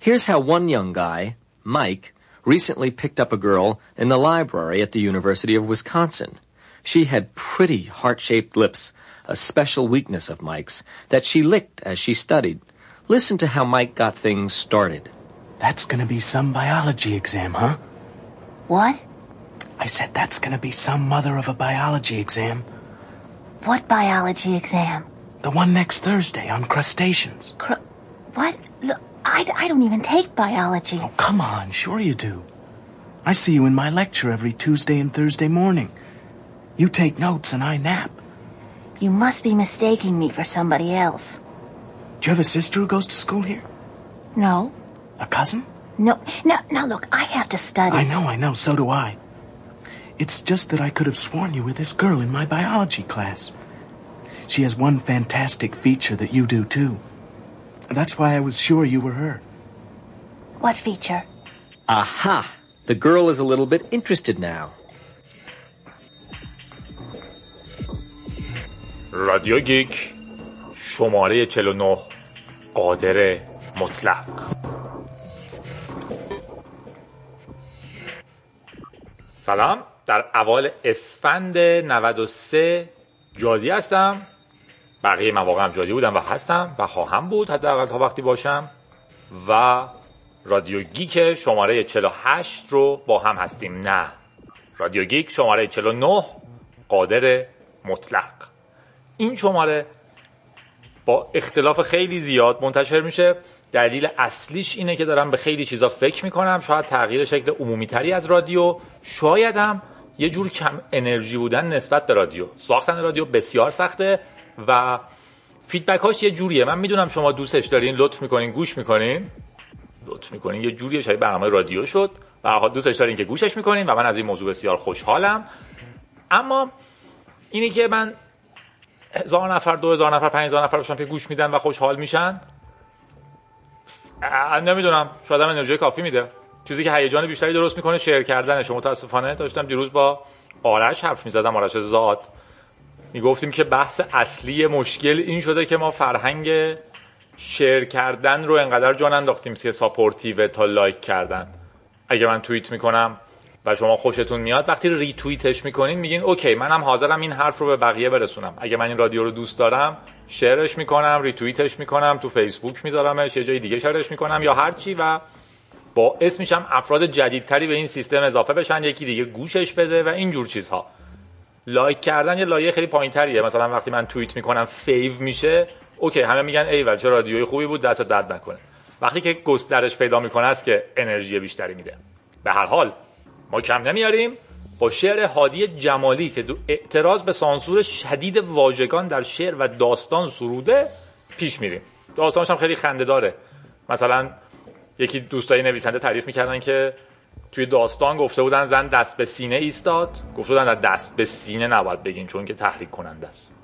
Here's how one young guy, Mike, recently picked up a girl in the library at the University of Wisconsin. She had pretty heart-shaped lips, a special weakness of Mike's, that she licked as she studied. Listen to how Mike got things started. That's gonna be some biology exam, huh? What? I said that's gonna be some mother of a biology exam. What biology exam? The one next Thursday on crustaceans. Cr- what? I, I don't even take biology. Oh, come on, sure you do. I see you in my lecture every Tuesday and Thursday morning. You take notes and I nap. You must be mistaking me for somebody else. Do you have a sister who goes to school here? No. A cousin? No. Now, now look, I have to study. I know, I know, so do I. It's just that I could have sworn you were this girl in my biology class. She has one fantastic feature that you do too. That's why I was sure you were her. What feature? Aha! The girl is a little bit interested now. رادیو گیک شماره 49 قادر مطلق سلام در اوال اسفند 93 جادی هستم بقیه مواقع هم جادی بودم و هستم و خواهم بود حداقل تا وقتی باشم. و رادیو گیک شماره 48 رو با هم هستیم. نه. رادیو گیک شماره 49 قادر مطلق. این شماره با اختلاف خیلی زیاد منتشر میشه. دلیل اصلیش اینه که دارم به خیلی چیزا فکر می‌کنم. شاید تغییر شکل عمومی تری از رادیو. شاید هم یه جور کم انرژی بودن نسبت به رادیو. ساختن رادیو بسیار سخته. و فیدبک هاش یه جوریه. من می‌دونم شما دوستش دارین لطف می‌کنین گوش می‌کنین. لطف می‌کنین. یه جوریه. شاید برنامه رادیو شد. و حال دوستش دارین که گوشش می‌کنین و من از این موضوع بسیار خوشحالم. اما اینی که من هزار نفر دو هزار نفر پنج هزار نفر باشن که گوش میدن و خوشحال میشن نمی‌دونم. شاید هم انرژی کافی میده. چیزی که هیجان بیشتری درست می‌کنه share کردنش. متاسفانه داشتم دیروز با آرش حرف می‌زدم. آرش زاد. می‌گفتیم که بحث اصلی مشکل این شده که ما فرهنگ share کردن رو انقدر جا ننداختیم که supportive تره تا لایک کردن. اگه من توییت می‌کنم و شما خوشتون میاد وقتی ری توییتش می‌کنین میگین OK منم حاضرم این حرف رو به بقیه برسونم. اگه من این رادیو رو دوست دارم شیرش می‌کنم ری توییتش می‌کنم تو فیسبوک میذارمش یه جای دیگه شیرش می‌کنم یا هر چی و باعث میشم افراد جدیدتری به این سیستم اضافه بشن یکی دیگه گوشش بده و این جور چیزها. لایک کردن یه لایه خیلی پایینتریه. مثلا وقتی من توییت می‌کنم fav میشه. OK همه میگن ای چه رادیوی خوبی بود دست درد نکنه. وقتی که گسترش پیدا می‌کنه است که انرژی بیشتری میده. به هر حال ما کم نمیاریم با شعر هادی جمالی که اعتراض به سانسور شدید واژگان در شعر و داستان سروده پیش میریم. داستانش هم خیلی خنده داره مثلا یکی دوستای نویسنده تعریف می‌کردن که توی داستان گفته بودن زن دست به سینه ایستاد. گفته بودن دست به سینه نباید بگین چون که تحریک کننده است.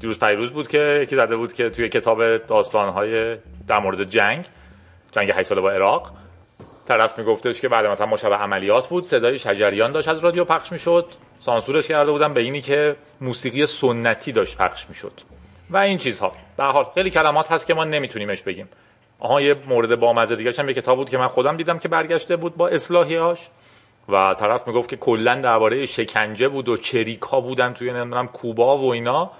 دیروز پیروز بود که یکی زده بود که توی کتاب داستانهای در مورد جنگ جنگ 8 ساله با عراق طرف میگفتش که بعد مثلا مشابه عملیات بود صدای شجریان داشت از رادیو پخش می‌شد. سانسورش کرده بودن به اینی که موسیقی سنتی داشت پخش می‌شد. و این چیزها. به حال خیلی کلمات هست که ما نمیتونیمش بگیم. آها یه مورد بامزه دیگه هم یه کتاب بود که من خودم دیدم که برگشته بود با اصلاحیاش و طرف می‌گفت که کلا درباره شکنجه بود و چریکا بودن توی نمی‌دونم کوبا و اینا.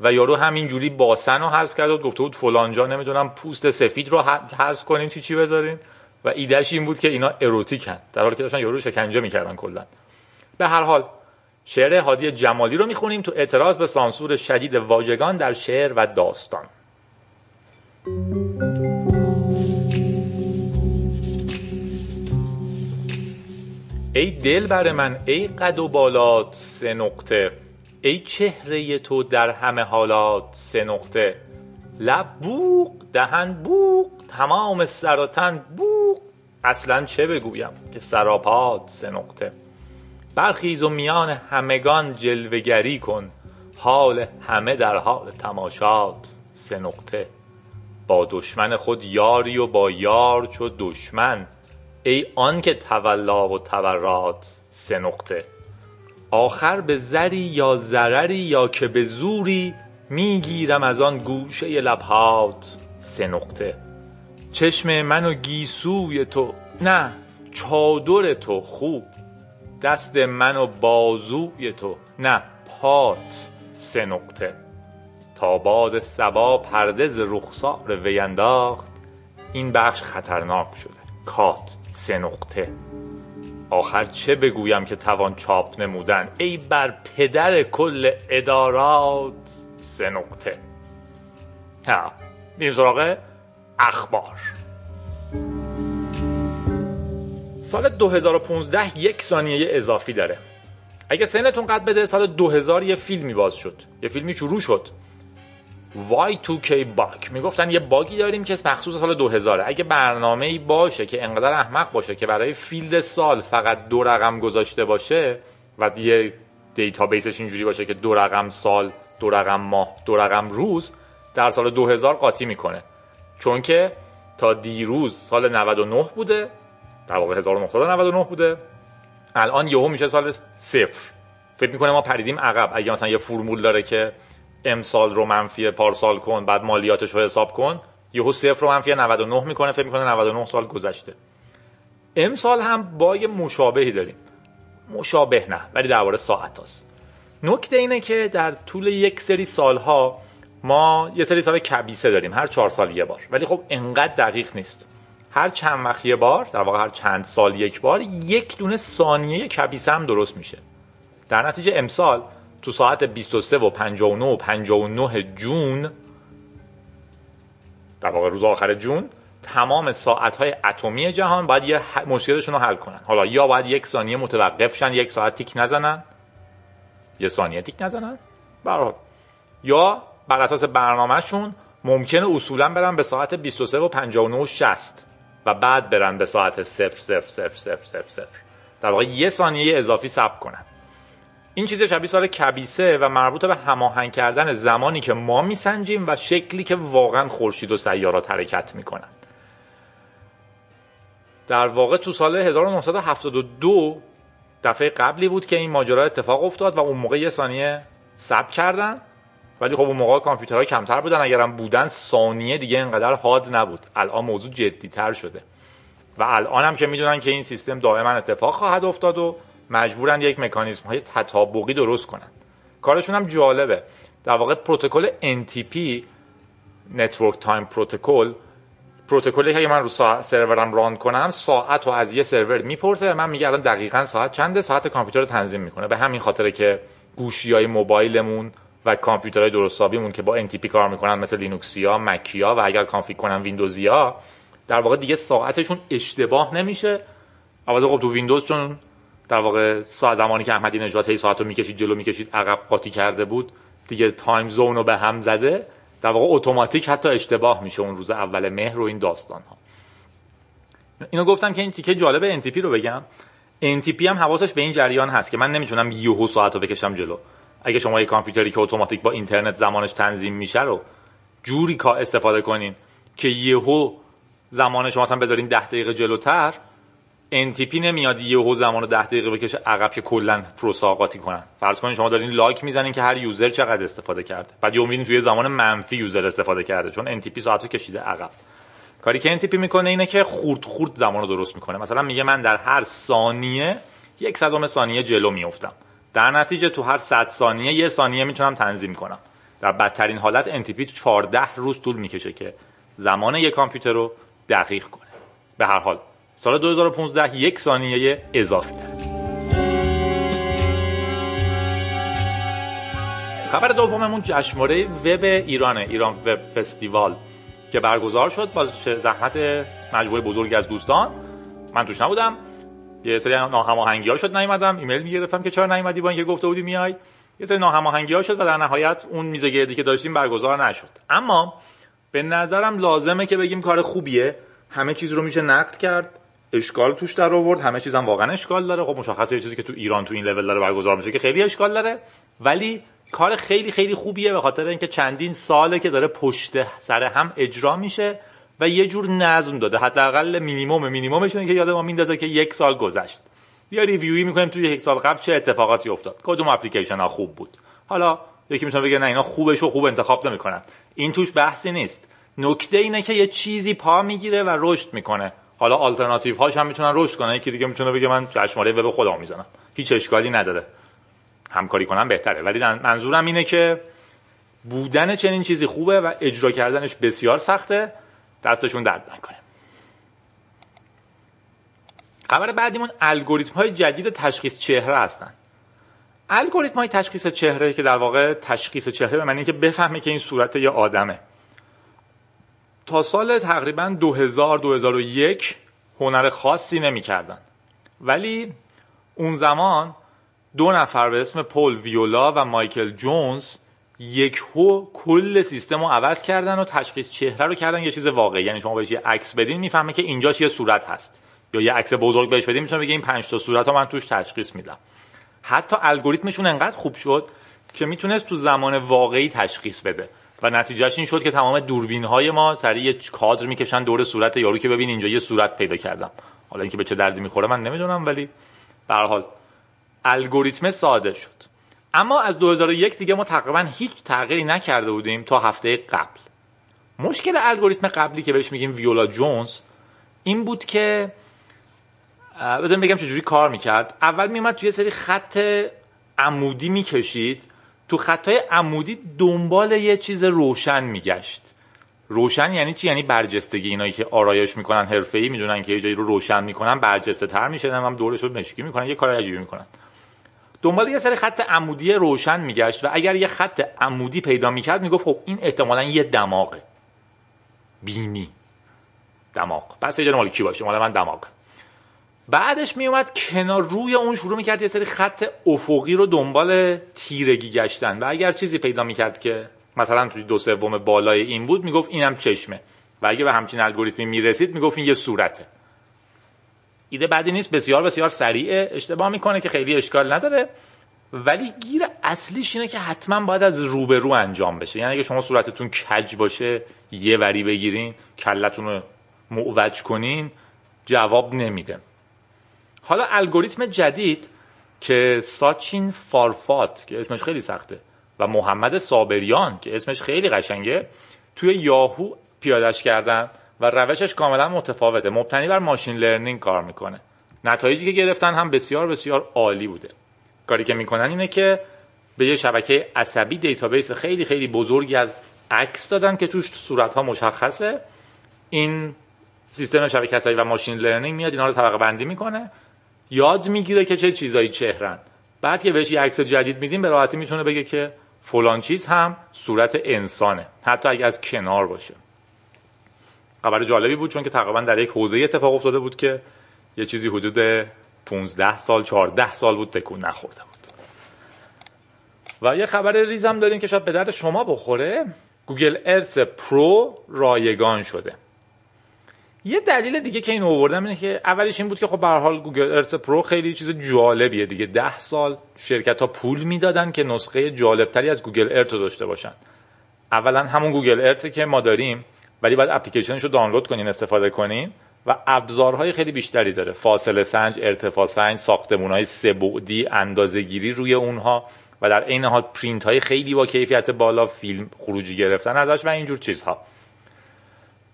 و یارو همینجوری باسن رو حذف کرد و گفته بود فلانجا نمی‌دونم پوست سفید رو حذف کنین چی چی بذارین. و ایدهش این بود که اینا اروتیکن در حالی که داشتن یارو شکنجه می‌کردن کلا. به هر حال شعر هادی جمالی رو می‌خونیم تو اعتراض به سانسور شدید واژگان در شعر و داستان. ای دل بر من ای قد و بالات سه نقطه. ای چهره تو در همه حالات سه نقطه. لب بوق دهن بوق تمام سر و تن بوق. اصلا چه بگویم که سراپات سه نقطه. برخیز و میان همگان جلوگری کن. حال همه در حال تماشات سه نقطه. با دشمن خود یاری و با یار چو دشمن. ای آن که تولا و تورات سه نقطه. آخر به زری یا ضرری یا که به زوری می‌گیرم از آن گوشه لبهات سه نقطه. چشم من و گیسوی تو نه چادر تو خوب دست من و بازوی تو نه پات سه نقطه. تا باد سبا پرده ز رخسار وی انداخت این بخش خطرناک شده. کات. سه نقطه. آخر چه بگویم که توان چاپ نمودن؟ ای بر پدر کل ادارات سه نقطه. ها میریم سراغ اخبار. سال 2015 یک ثانیه اضافی داره. اگه سنتون قد بده سال 2000 یه فیلمی باز شد. یه فیلمی شروع شد. Y2K bug می‌گفتن یه باگی داریم که مخصوص سال 2000 اگه برنامه ای باشه که انقدر احمق باشه که برای field سال فقط دو رقم گذاشته باشه و یه database ش اینجوری باشه که دو رقم سال دو رقم ماه دو رقم روز در سال 2000 قاطی می‌کنه. چون که تا دیروز سال 99 بوده در واقع 1999 بوده. الان یهو میشه سال صفر. فکر می‌کنه ما پریدیم عقب. اگه مثلا یه فرمول داره که امسال رو منفی پارسال کن بعد مالیاتش رو حساب کن. یهو صفر رو منفی 99 می‌کنه فکر می‌کنه 99 سال گذشته. امسال هم با یه مشابهی داریم. مشابه نه ولی درباره ساعت هاست. نکته اینه که در طول یک سری سالها ما یه سری سال کبیسه داریم هر چهار سال یه بار. ولی خب انقدر دقیق نیست. هر چند وقت یه بار در واقع هر چند سال یک بار یک دونه ثانیه کبیسه هم درست میشه. در نتیجه امسال تو ساعت 23 و 59 و 59 جون در واقع روز آخر جون تمام ساعت های اتمی جهان باید یه مشکلشون رو حل کنن. حالا یا باید یک ثانیه متوقف شن یک ساعت تیک نزنن. یه ثانیه تیک نزنن. برای یا بر اساس برنامهشون ممکنه اصولا برن به ساعت 23 و 59 و 60 و بعد برن به ساعت 0 0 0 0 0 0 در واقع یه ثانیه اضافی ثبت کنن. این چیز شبیه سال کبیسه و مربوط به هماهنگ کردن زمانی که ما میسنجیم و شکلی که واقعا خورشید و سیارات حرکت می‌کنن. در واقع تو سال 1972 دفعه قبلی بود که این ماجرا اتفاق افتاد و اون موقع یه ثانیه ثبت کردن. ولی خب اون موقع کامپیوترها کمتر بودن. اگرم بودن ثانیه دیگه اینقدر حاد نبود. الان موضوع جدی تر شده. و الان هم که می‌دونن که این سیستم دائما اتفاق خواهد افتاد و مجبورن یک مکانیزم های تطابقی درست کنن. کارشون هم جالبه. در واقع پروتکل NTP Network Time Protocol پروتکلی که من رو سرورم run کنم ساعت رو از یه سرور می‌پرسه. من میگه الان دقیقا ساعت چنده؟ ساعت کامپیوتر رو تنظیم می‌کنه. به همین خاطره که گوشی های موبایلمون و کامپیوترهای درست حسابیمون که با NTP کار می‌کنن مثل لینوکسیا، مکیا و اگر config کنن ویندوزیا در واقع دیگه ساعتشون اشتباه نمیشه. البته خب تو ویندوز چون در واقع ساعت زمانی که احمدی نژاد هی ساعت رو می‌کشید جلو می‌کشید عقب قاطی کرده بود دیگه time zone رو به هم زده. در واقع اتوماتیک حتی اشتباه میشه اون روز اول مهر و این داستان ها اینو گفتم که این تیکه جالب NTP رو بگم. NTP هم حواسش به این جریان هست که من نمی‌تونم یهو ساعت رو بکشم جلو. اگه شما یه کامپیوتری که اتوماتیک با اینترنت زمانش تنظیم میشه رو جوری کا استفاده کنین که یهو زمان شما مثلا بذارین 10 دقیقه جلوتر NTP نمیاد یهو زمان رو 10 دقیقه بکشه عقب که کلا process ا قاطی کنن. فرض کنین شما دارین log می‌زنین که هر user چقدر استفاده کرده. بعد یهو می‌بینین توی زمان منفی user استفاده کرده چون NTP ساعت رو کشیده عقب. کاری که NTP می‌کنه اینه که خورد خورد زمان رو درست می‌کنه. مثلا میگه من در هر ثانیه یک صدم ثانیه جلو میافتم. در نتیجه تو هر 100 ثانیه یه ثانیه می‌تونم تنظیم کنم. در بدترین حالت تو 14 روز طول می‌کشه که زمان یک کامپیوتر رو دقیق کنه. به هر حال سال 2015 یک ثانیه اضافی داره خبر دوممون جشنواره وب ایرانه ایران وب فستیوال که برگزار شد با زحمت مجموعه بزرگی از دوستان. من توش نبودم. یه سری ناهماهنگی ها شد نیومدم. ایمیل می‌گرفتم که چرا نیومدی با اینکه گفته بودی میای. یه سری ناهماهنگی ها شد و در نهایت اون میزه گردی که داشتیم برگزار نشد. اما به نظرم لازمه که بگیم کار خوبیه. همه چیز رو میشه نقد کرد. اشکال توش در آورد. همه چیزم واقعا اشکال داره. خب مشخصه یه چیزی که تو ایران تو این لول داره برگزار میشه که خیلی اشکال داره. ولی کار خیلی خیلی خوبیه به خاطر اینکه چندین ساله که داره پشت سر هم اجرا میشه و یه جور نظم داده. حداقل مینیمم مینیممش که یاد ما میندازه که یک سال گذشت. بیا ریویوی می‌کنیم توی یک سال قبل چه اتفاقاتی افتاد. کدوم اپلیکیشن ها خوب بود؟ حالا یکی می‌تونه بگه نه اینا خوبش و خوب انتخاب نمی‌کنن. این توش بحثی نیست. نکته اینه که یه چیزی پا می‌گیره و رشد می‌کنه. حالا آلترناتیو هاش هم می‌تونن رشد کنن. یکی دیگه می‌تونه بگه من جشنواره وب خودم می‌زنم. هیچ اشکالی نداره. همکاری کنم بهتره. ولی منظورم اینه که بودن چنین چیزی خوبه و اجرا کردنش بسیار سخته. دستشون درد نکنه. خبر بعدیمون الگوریتم های جدید تشخیص چهره هستن. الگوریتم های تشخیص چهره که در واقع تشخیص چهره به معنی که بفهمه که این صورت یه آدمه. تا سال تقریبا 2000 2001 هنر خاصی نمی‌کردن. ولی اون زمان دو نفر به اسم پول ویولا و مایکل جونز یک هو کل سیستم رو عوض کردن و تشخیص چهره رو کردن. یه چیز واقعی یعنی شما بهش یه عکس بدین می‌فهمه که اینجاش یه صورت هست. یا یه عکس بزرگ بهش بدین می‌تونه بگه این پنج تا صورت ها من توش تشخیص میدم. حتی الگوریتمشون انقدر خوب شد که می‌تونست تو زمان واقعی تشخیص بده. و نتیجهش این شد که تمام دوربین های ما سریع یه کادر می‌کشن دور صورت یارو که ببین اینجا یه صورت پیدا کردم. حالا اینکه به چه دردی می‌خوره من نمی‌دونم ولی به حال الگوریتم ساده شد. اما از 2001 دیگه ما تقریبا هیچ تغییری نکرده بودیم تا هفته قبل. مشکل الگوریتم قبلی که بهش میگیم ویولا جونز این بود که بذاریم بگم چجوری کار می‌کرد. اول میومد توی سری خط عمودی می‌کشید تو خطای عمودی دنبال یه چیز روشن میگشت. روشن یعنی چی؟ یعنی برجستگی اینایی که آرایش می‌کنن حرفه‌ای می‌دونن که یه جایی رو روشن می‌کنن برجسته تر میشه هم دورش رو مشکی می‌کنن یه کار عجیبی می‌کنن دنبال یه سری خط عمودی روشن میگشت و اگر یه خط عمودی پیدا می‌کرد می‌گفت خب این احتمالا یه دماغه. بینی. دماغ. پس یه مال کی باشه؟ مال من دماغ بعدش میومد کنار روی اون شروع می‌کرد یه سری خط افقی رو دنبال تیرگی گشتن. و اگر چیزی پیدا می‌کرد که مثلا توی دو سوم بالای این بود می‌گفت اینم چشمه. و اگه به همچین الگوریتمی می‌رسید می‌گفت این یه صورته. ایده بعدی نیست بسیار بسیار سریع اشتباه می‌کنه که خیلی اشکال نداره. ولی گیر اصلیش اینه که حتما باید از روبرو انجام بشه. یعنی اگه شما صورتتون کج باشه یه وری بگیرین کلتون رو معوج کنین جواب نمیده. حالا الگوریتم جدید که Sachin Farfade که اسمش خیلی سخته و محمد صابریان که اسمش خیلی قشنگه توی یاهو پیادش کردن و روشش کاملا متفاوته. مبتنی بر machine learning کار می‌کنه. نتایجی که گرفتن هم بسیار بسیار عالی بوده. کاری که می‌کنن اینه که به یه شبکه عصبی database خیلی خیلی بزرگی از عکس دادن که توش صورت ها مشخصه. این سیستم شبکه عصبی و machine learning میاد اینا رو طبقه بندی می‌کنه. یاد می‌گیره که چه چیزایی چهرن. بعد که بهش یه عکس جدید میدیم به راحتی می‌تونه بگه که فلان چیز هم صورت انسانه حتی اگه از کنار باشه. خبر جالبی بود چون که تقریبا در یک حوزه اتفاق افتاده بود که یه چیزی حدود 15 سال 14 سال بود تکون نخورده بود. و یه خبر ریزم داریم که شاید به درد شما بخوره. Google Earth Pro رایگان شده. یه دلیل دیگه که این آوردم اینه که اولش این بود که خب به حال Google Earth Pro خیلی چیز جالبیه دیگه. ده سال شرکت ها پول می‌دادن که نسخه جالبتری از Google Earth رو داشته باشن. اولا همون گوگل ارت که ما داریم ولی باید اپلیکیشنش رو دانلود کنین استفاده کنین و ابزارهای خیلی بیشتری داره. فاصله سنج ارتفاع سنج ساختمون های سه بعدی اندازه گیری روی اونها و در عین حال پرینت های خیلی با کیفیت بالا فیلم خروجی گرفتن ازش و اینجور چیزها.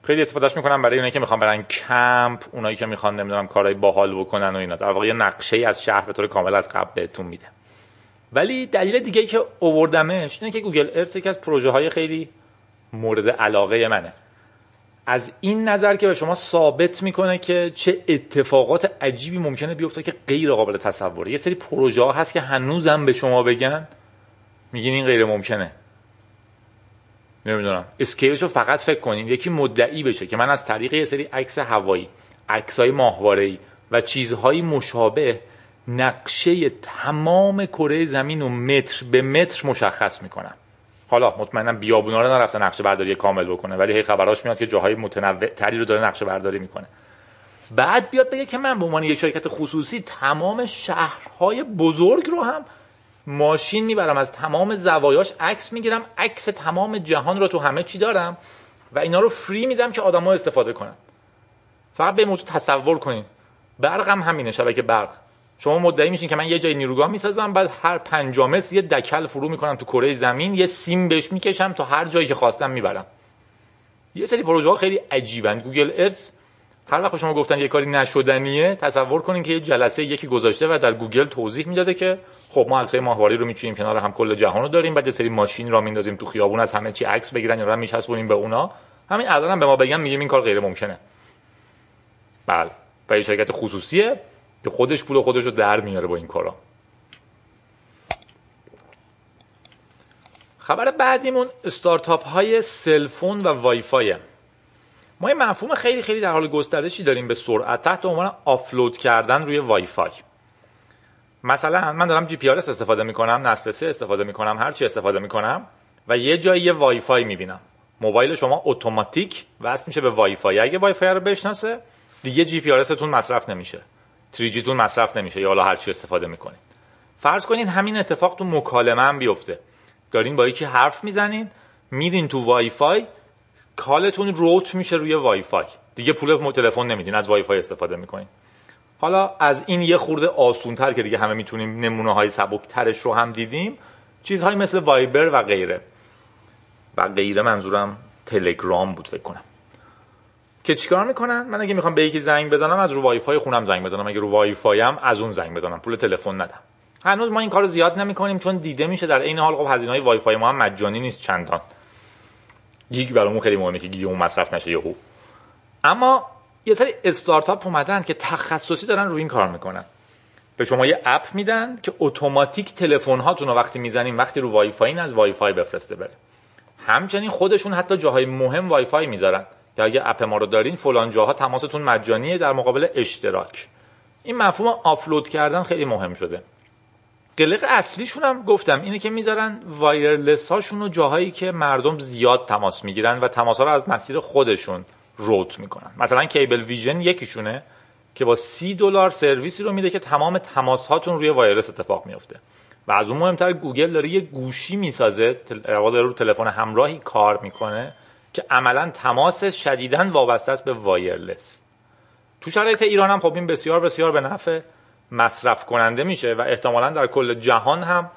خیلی استفادهش می‌کنم برای اونایی که می‌خوان برن کمپ اونایی که می‌خوان نمی‌دونم کارهای باحال بکنن و اینا. در واقع یه نقشه ای از شهر به طور کامل از قبل بهتون میده. ولی دلیل دیگه ای که اووردمش اینه که گوگل ارث یکی از پروژه های خیلی مورد علاقه منه. از این نظر که به شما ثابت می‌کنه که چه اتفاقات عجیبی ممکنه بیفته که غیر قابل تصوره. یه سری پروژه ها هست که هنوزم به شما بگن میگین این غیر ممکنه. نمی‌دونم. اسکیلش رو فقط فکر کنین یکی مدعی بشه که من از طریق یه سری عکس هوایی عکسای ماهواره‌ای و چیزهای مشابه نقشه تمام کره زمین و متر به متر مشخص می‌کنم. حالا مطمئنم بیابونا رو نرفته نقشه برداری کامل بکنه ولی هی خبراش میاد که جاهای متنوع تری رو داره نقشه برداری می‌کنه. بعد بیاد بگه که من به عنوان یک شرکت خصوصی تمام شهرهای بزرگ رو هم ماشین می‌برم از تمام زوایاش عکس می‌گیرم عکس تمام جهان رو تو همه چی دارم و اینا رو free میدم که آدما استفاده کنن. فقط به موضوع تصور کنین. برق هم همینه شبکه برق. شما مدعی میشین که من یه جای نیروگاه می‌سازم بعد هر پنجاه متر یه دکل فرو می‌کنم تو کره زمین یه سیم بهش می‌کشم تا هر جایی که خواستم می‌برم. یه سری پروژه ها خیلی عجیبن. Google Earth هر وقت شما گفتن یه کاری نشدنیه تصور کنین که یه جلسه یکی گذاشته و در گوگل توضیح می‌داده که خب ما عکسای ماهواره رو میچینیم کنار هم کل جهان رو داریم بعد یه سری ماشین راه میندازیم تو خیابون از همه چی عکس بگیرن یا میچسبونیم به اونا. همین الان هم به ما بگن میگیم این کار غیر ممکنه. بله. و یه شرکت خصوصیه که خودش پول خودش رو در میاره با این کارا. خبر بعدیمون استارتاپ های cell phone و وای فای ما یه مفهوم خیلی خیلی در حال گسترشی داریم به سرعت تحت عنوان offload کردن روی وای فای مثلا من دارم GPRS استفاده می‌کنم نسل 3 استفاده می‌کنم هر چی استفاده می‌کنم و یه جایی یه وای فای می‌بینم. موبایل شما اتوماتیک وصل میشه به وای فای اگه وای فای رو بشناسه دیگه GPRS تون مصرف نمیشه. 3G تون مصرف نمیشه. یا حالا هر چی استفاده می‌کنید. فرض کنین همین اتفاق تو مکالمه هم بیفته. دارین با یکی حرف می‌زنین میرین تو وای فای call تون route میشه روی وای فای دیگه پول تلفن نمیدین از وای فای استفاده می‌کنین. حالا از این یه خورده آسونتر که دیگه همه می‌تونیم نمونه های سبکترش رو هم دیدیم چیزهایی مثل وایبر و غیره. و غیره منظورم تلگرام بود فکر کنم. که چیکار می‌کنن؟ من اگه می‌خوام به یکی زنگ بزنم از رو وای فای خونم زنگ بزنم. اگه رو وای فای هم از اون زنگ بزنم. پول تلفن ندم. هنوز ما این کارو زیاد نمی‌کنیم چون دیده میشه. در این حال خب هزینه های وای فای ما هم مجانی نیست چندان. گیگ برامون خیلی مهمه که گیگ اون مصرف نشه یهو. اما یه سری استارتاپ اومدن که تخصصی دارن روی این کار می‌کنن. به شما یه اپ میدن که اتوماتیک تلفن هاتون رو وقتی می‌زنین وقتی رو وای از وای فای بفرسته بره. همچنین خودشون حتی جاهای مهم وای فای می‌ذارن. که اگه اپ ما رو دارین فلان جاها تماستون مجانیه در مقابل اشتراک. این مفهوم offload کردن خیلی مهم شده. قلق اصلیشون هم گفتم اینه که می‌ذارن وایرلس هاشون رو جاهایی که مردم زیاد تماس می‌گیرن و تماس ها رو از مسیر خودشون route می‌کنن. مثلا Cablevision یکیشونه که با سی دلار سرویسی رو میده که تمام تماس هاتون روی وایرلس اتفاق میفته و از اون مهمتر گوگل داره یه گوشی می‌سازه داره رو تلفن همراهی کار می‌کنه که عملا تماساش شدیدا وابسته است به وایرلس. تو شرایط ایران هم خب این بسیار بسیار به نفع. مصرف کننده میشه و احتمالا در کل جهان هم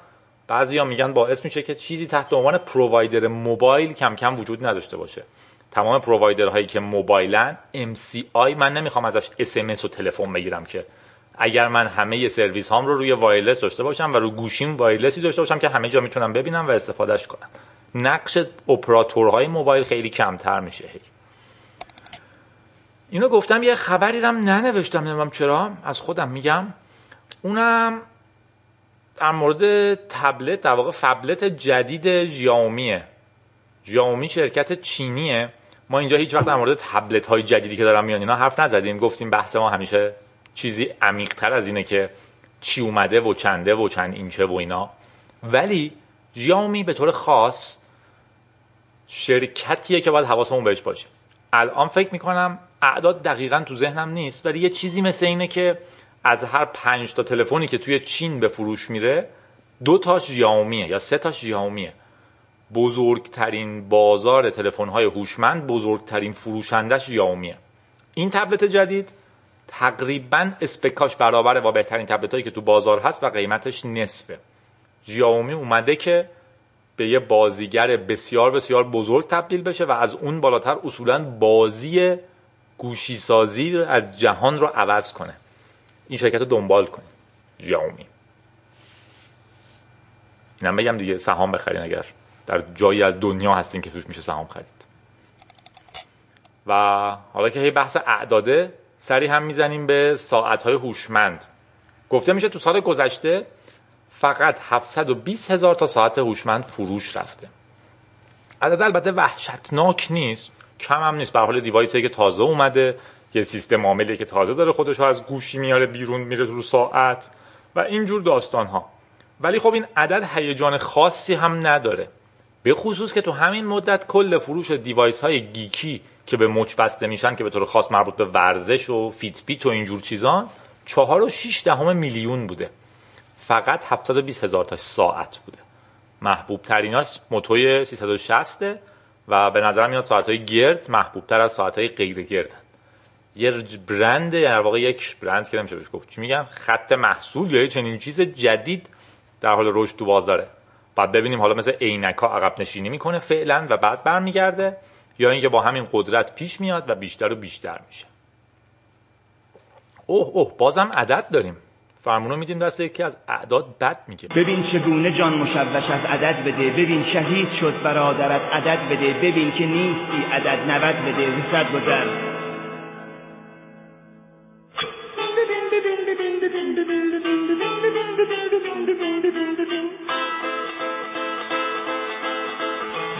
بعضیا میگن باعث میشه که چیزی تحت عنوان provider موبایل کم کم وجود نداشته باشه. تمام پرووایدرهایی که موبایلن MCI من نمی‌خوام ازش SMS و تلفن بگیرم که اگر من همه سرویس هام رو روی وایرلس داشته باشم و رو گوشیم وایرلسی داشته باشم که همه جا می‌تونم ببینم و استفادهش کنم. نقش اپراتورهای موبایل خیلی کمتر میشه اینو گفتم یه خبری رم ننوشتم نمی‌دونم چرا. از خودم میگم. اونم در مورد تبلت در واقع فبلت جدید ژیائومیه ژیائومی شرکت چینیه. ما اینجا هیچ وقت در مورد تبلت های جدیدی که دارن میان اینا حرف نزدیم. گفتیم بحث ما همیشه چیزی عمیق تر از اینه که چی اومده و چنده و چند اینچه و اینا. ولی ژیائومی به طور خاص شرکتیه که باید حواسمون بهش باشه. الان فکر می‌کنم اعداد دقیقا تو ذهنم نیست ولی یه چیزی مثل اینه که از هر پنج تا تلفنی که توی چین به فروش میره دو تاش ژیائومیه یا سه تاش ژیائومیه بزرگترین بازار تلفن های هوشمند بزرگترین فروشندش ژیائومیه این تبلت جدید تقریبا اسپکاش برابره با بهترین تبلت هایی که تو بازار هست و قیمتش نصفه. ژیائومی اومده که به یه بازیگر بسیار بسیار بزرگ تبدیل بشه و از اون بالاتر اصولا بازی گوشی سازی از جهان رو عوض کنه. این شرکت رو دنبال کنید ژیائومی اینم بگم دیگه سهام بخرین اگر در جایی از دنیا هستین که توش میشه سهام خرید. و حالا که هی بحث اعداده سری هم می‌زنیم به ساعت های هوشمند. گفته میشه تو سال گذشته فقط 720 هزار تا ساعت هوشمند فروش رفته. عدد البته وحشتناک نیست کم هم نیست. به حال دیوایسی که تازه اومده یه سیستم عاملی که تازه داره خودش از گوشی میاره بیرون میره رو ساعت و اینجور داستان ها ولی خب این عدد هیجان خاصی هم نداره. به خصوص که تو همین مدت کل فروش device های geek ی که به مچ بسته میشن که به طور خاص مربوط به ورزش و Fitbit و اینجور چیزان چهار و شیش دهم میلیون بوده. فقط 720 هزار تا ساعت بوده. محبوب تریناش Moto 360 و به نظرم میاد ساعت های گرد محبوب تر از ساعت های غیر گرد یه برند در واقع یک برند که نمیشه بهش گفت. چی میگم خط محصول یا چنین چیز جدید در حال رشد تو بازاره. بعد ببینیم حالا مثل عینک ها عقب نشینی می‌کنه فعلا و بعد برمیگرده یا اینکه با همین قدرت پیش میاد و بیشتر و بیشتر میشه. اوه اوه بازم عدد داریم. فرمونو میدیم دست یکی از اعداد بد میگه ببین چگونه جان مشوش از عدد بده. ببین شهید شد برادرت عدد بده. ببین که نیستی عدد نود بده. رسد گذر.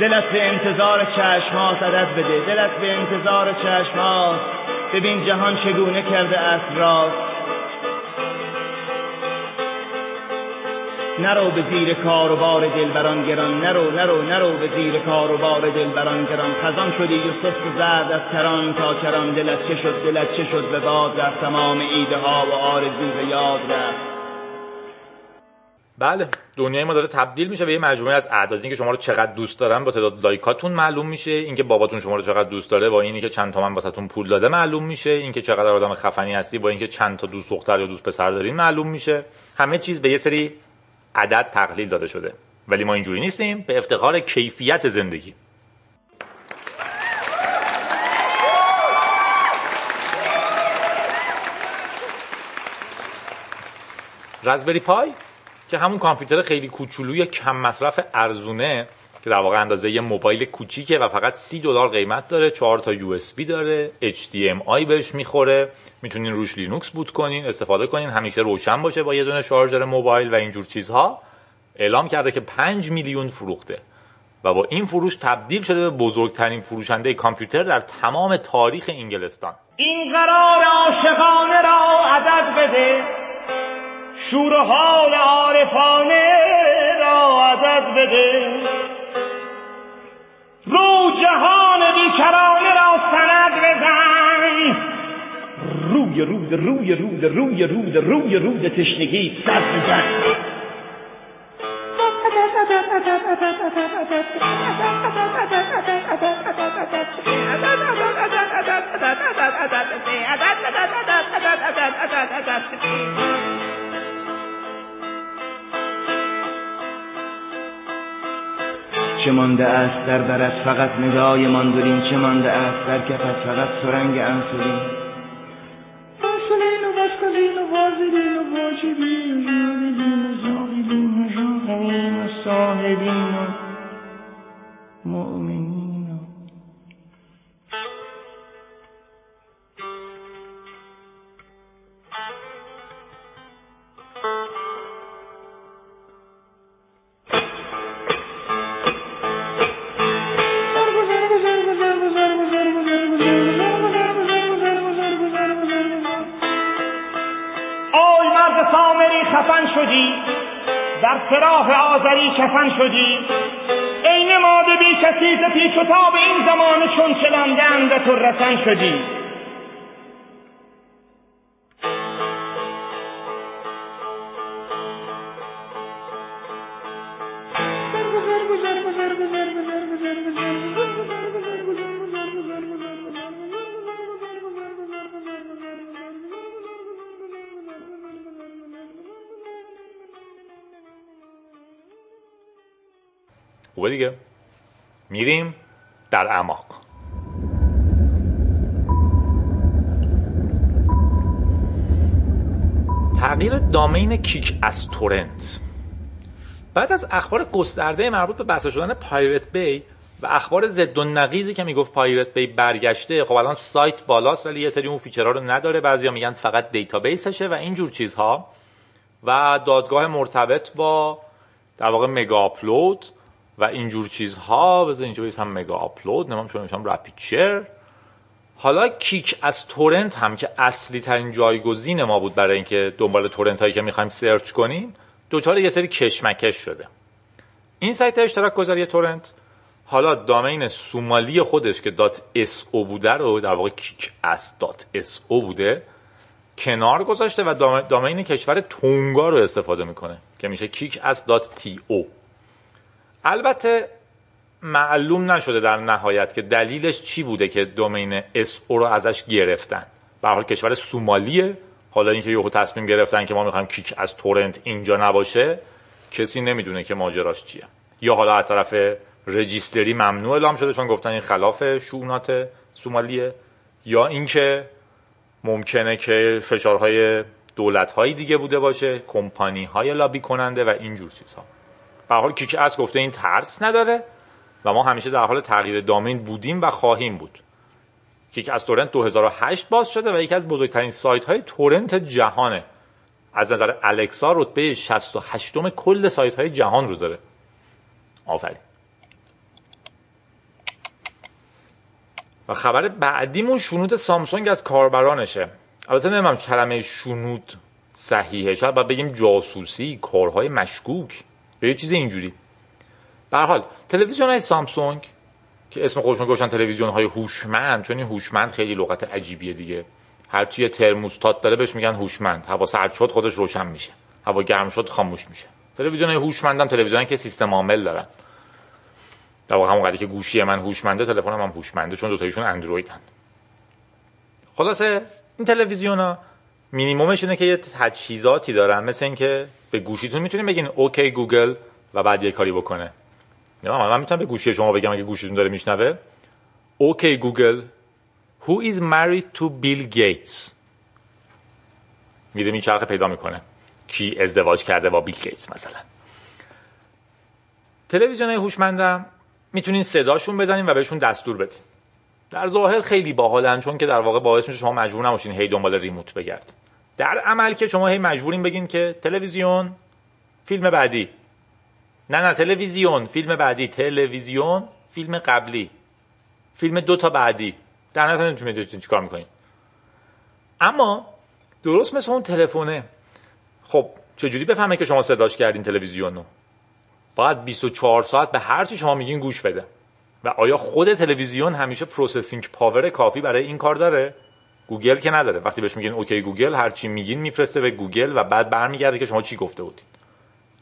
دلت به انتظار چشمات عدد بده. دلت به انتظار چشمات ببین جهان چگونه کرده است راست نرو به زیر کار و بار دلبران گران. نرو نرو نرو به زیر کار و بار دلبران گران. خزان شدی و زرد از کران تا کران. دلت چه شد؟ دلت چه شد؟ به باد رفت تمام ایده ها و آرزو به یاد رفت. بله دنیای ما داره تبدیل میشه به یه مجموعه از اعداد. اینکه شما رو چقدر دوست دارن با تعداد لایکاتون معلوم میشه. اینکه باباتون شما رو چقدر دوست داره با اینی که چند تومن واسهتون پول داده معلوم میشه. اینکه چقدر آدم خفنی هستی با اینکه چند تا دوست دختر یا دوست پسر دارین معلوم میشه. همه چیز به یه سری عدد تقلیل داده شده. ولی ما اینجوری نیستیم. به افتخار کیفیت زندگی. Raspberry Pi؟ که همون کامپیوتر خیلی کوچولوی کم مصرف ارزونه که در واقع اندازه یه موبایل کوچیکه و فقط سی دلار قیمت داره چهار تا USB داره HDMI بهش می‌خوره می‌تونین روش لینوکس boot کنین استفاده کنین همیشه روشن باشه با یه دونه شارژر موبایل و اینجور چیزها. اعلام کرده که 5 میلیون فروخته و با این فروش تبدیل شده به بزرگترین فروشنده کامپیوتر در تمام تاریخ انگلستان. این قرار عاشقانه را عدد بده. شور و حال عارفانه را عدد بده. رو جهان بیکرانه را سند بزن. روی رود روی رود روی رود روی رود تشنگی سر بزن چه مانده است در برت؟ فقط ندای ماندولین. چه مانده است در کفت؟ فقط سرنگ انسولین. مؤمنین. سراح آذری کفن شدی. ای نماده بی کسی ز پیچ و این زمان چون چلاندند تو رسن شدی. دیگه. میریم در اعماق. تغییر domain KickassTorrents. بعد از اخبار گسترده مربوط به بسته شدن Pirate Bay و اخبار ضد و نقیضی که می‌گفت Pirate Bay برگشته خب الان سایت بالاست ولی یه سری اون feature ها رو نداره. بعضیا میگن فقط database شه و اینجور چیزها. و دادگاه مرتبط با در واقع مگا آپلود و اینجور چیزها. بذار اینجا هم مگا آپلود. نمام شما نشم رپید شیر. حالا کیک از تورنت هم که اصلی ترین جایگزین ما بود برای اینکه دنبال تورنت هایی که می‌خوایم سرچ کنیم دوچار یه سری کشمکش شده. این سایت اشتراک گذاری تورنت حالا دامین سومالی خودش که .so بوده رو در واقع کیک از .so بوده کنار گذاشته و دامین کشور تونگا رو استفاده می‌کنه که میشه کیک از .to البته معلوم نشده در نهایت که دلیلش چی بوده که دومین اس او رو ازش گرفتن. به حال کشور سومالیه. حالا اینکه یهو تصمیم گرفتن که ما می‌خوایم کیک از تورنت اینجا نباشه کسی نمی‌دونه که ماجراش چیه. یا حالا از طرف رجیستری ممنوع اعلام شده چون گفتن این خلاف شونات سومالیه. یا اینکه ممکنه که فشارهای دولت دیگه بوده باشه کمپانی های لابی کننده و اینجور چیزها. به حال کیک اس گفته این ترس نداره و ما همیشه در حال تغییر دامین بودیم و خواهیم بود. کیک از تورنت 2008 باز شده و یکی از بزرگترین سایت های تورنت جهانه از نظر الکسا رتبه 68 م کل سایت های جهان رو داره. آفرین. و خبر بعدیمون شنود سامسونگ از کاربرانشه. البته نمی‌دونم کلمه شنود صحیحه. شاید باید بگیم جاسوسی کارهای مشکوک. یا یه چیز اینجوری. به حال تلویزیون های سامسونگ که اسم خودشون گوشن تلویزیون های هوشمند چون این هوشمند خیلی لغت عجیبیه دیگه. هرچی یه ترموستات داره بهش میگن هوشمند. هوا سرد شد خودش روشن میشه. هوا گرم شد خاموش میشه. تلویزیون های هوشمند هم تلویزیون که سیستم عامل دارن. در واقع همون که گوشی من هوشمنده تلفنم هم هوشمنده چون دو تایشون اندرویدن. خلاصه این تلویزیون ها مینیمومش اینه که یه تجهیزاتی دارن. مثل اینکه به گوشیتون می‌تونین بگین OK Google و بعد یه کاری بکنه. نه من می‌تونم به گوشی شما بگم اگه گوشیتون داره میشنوه. OK Google Who is married to Bill Gates میره میچرخه پیدا می‌کنه. کی ازدواج کرده با بیل گیتس مثلا. تلویزیون هوشمندم می‌تونین صداشون بزنین و بهشون دستور بدین. در ظاهر خیلی باحالن چون که در واقع باعث میشه شما مجبور نباشین هی دنبال ریموت بگرد. در عمل که شما هی مجبورین بگین که تلویزیون فیلم بعدی. نه نه تلویزیون فیلم بعدی. تلویزیون فیلم قبلی. فیلم دو تا بعدی. در نتیجه نمی‌تونید چیکار می‌کنین اما درست مثل اون تلفنه خب چجوری بفهمه که شما صداش کردین تلویزیون رو؟ باید 24 ساعت به هر چی شما میگین گوش بده. و آیا خود تلویزیون همیشه processing power کافی برای این کار داره؟ گوگل که نداره. وقتی بهش میگین OK Google هر چی میگین میفرسته به گوگل و بعد برمیگرده که شما چی گفته بودین.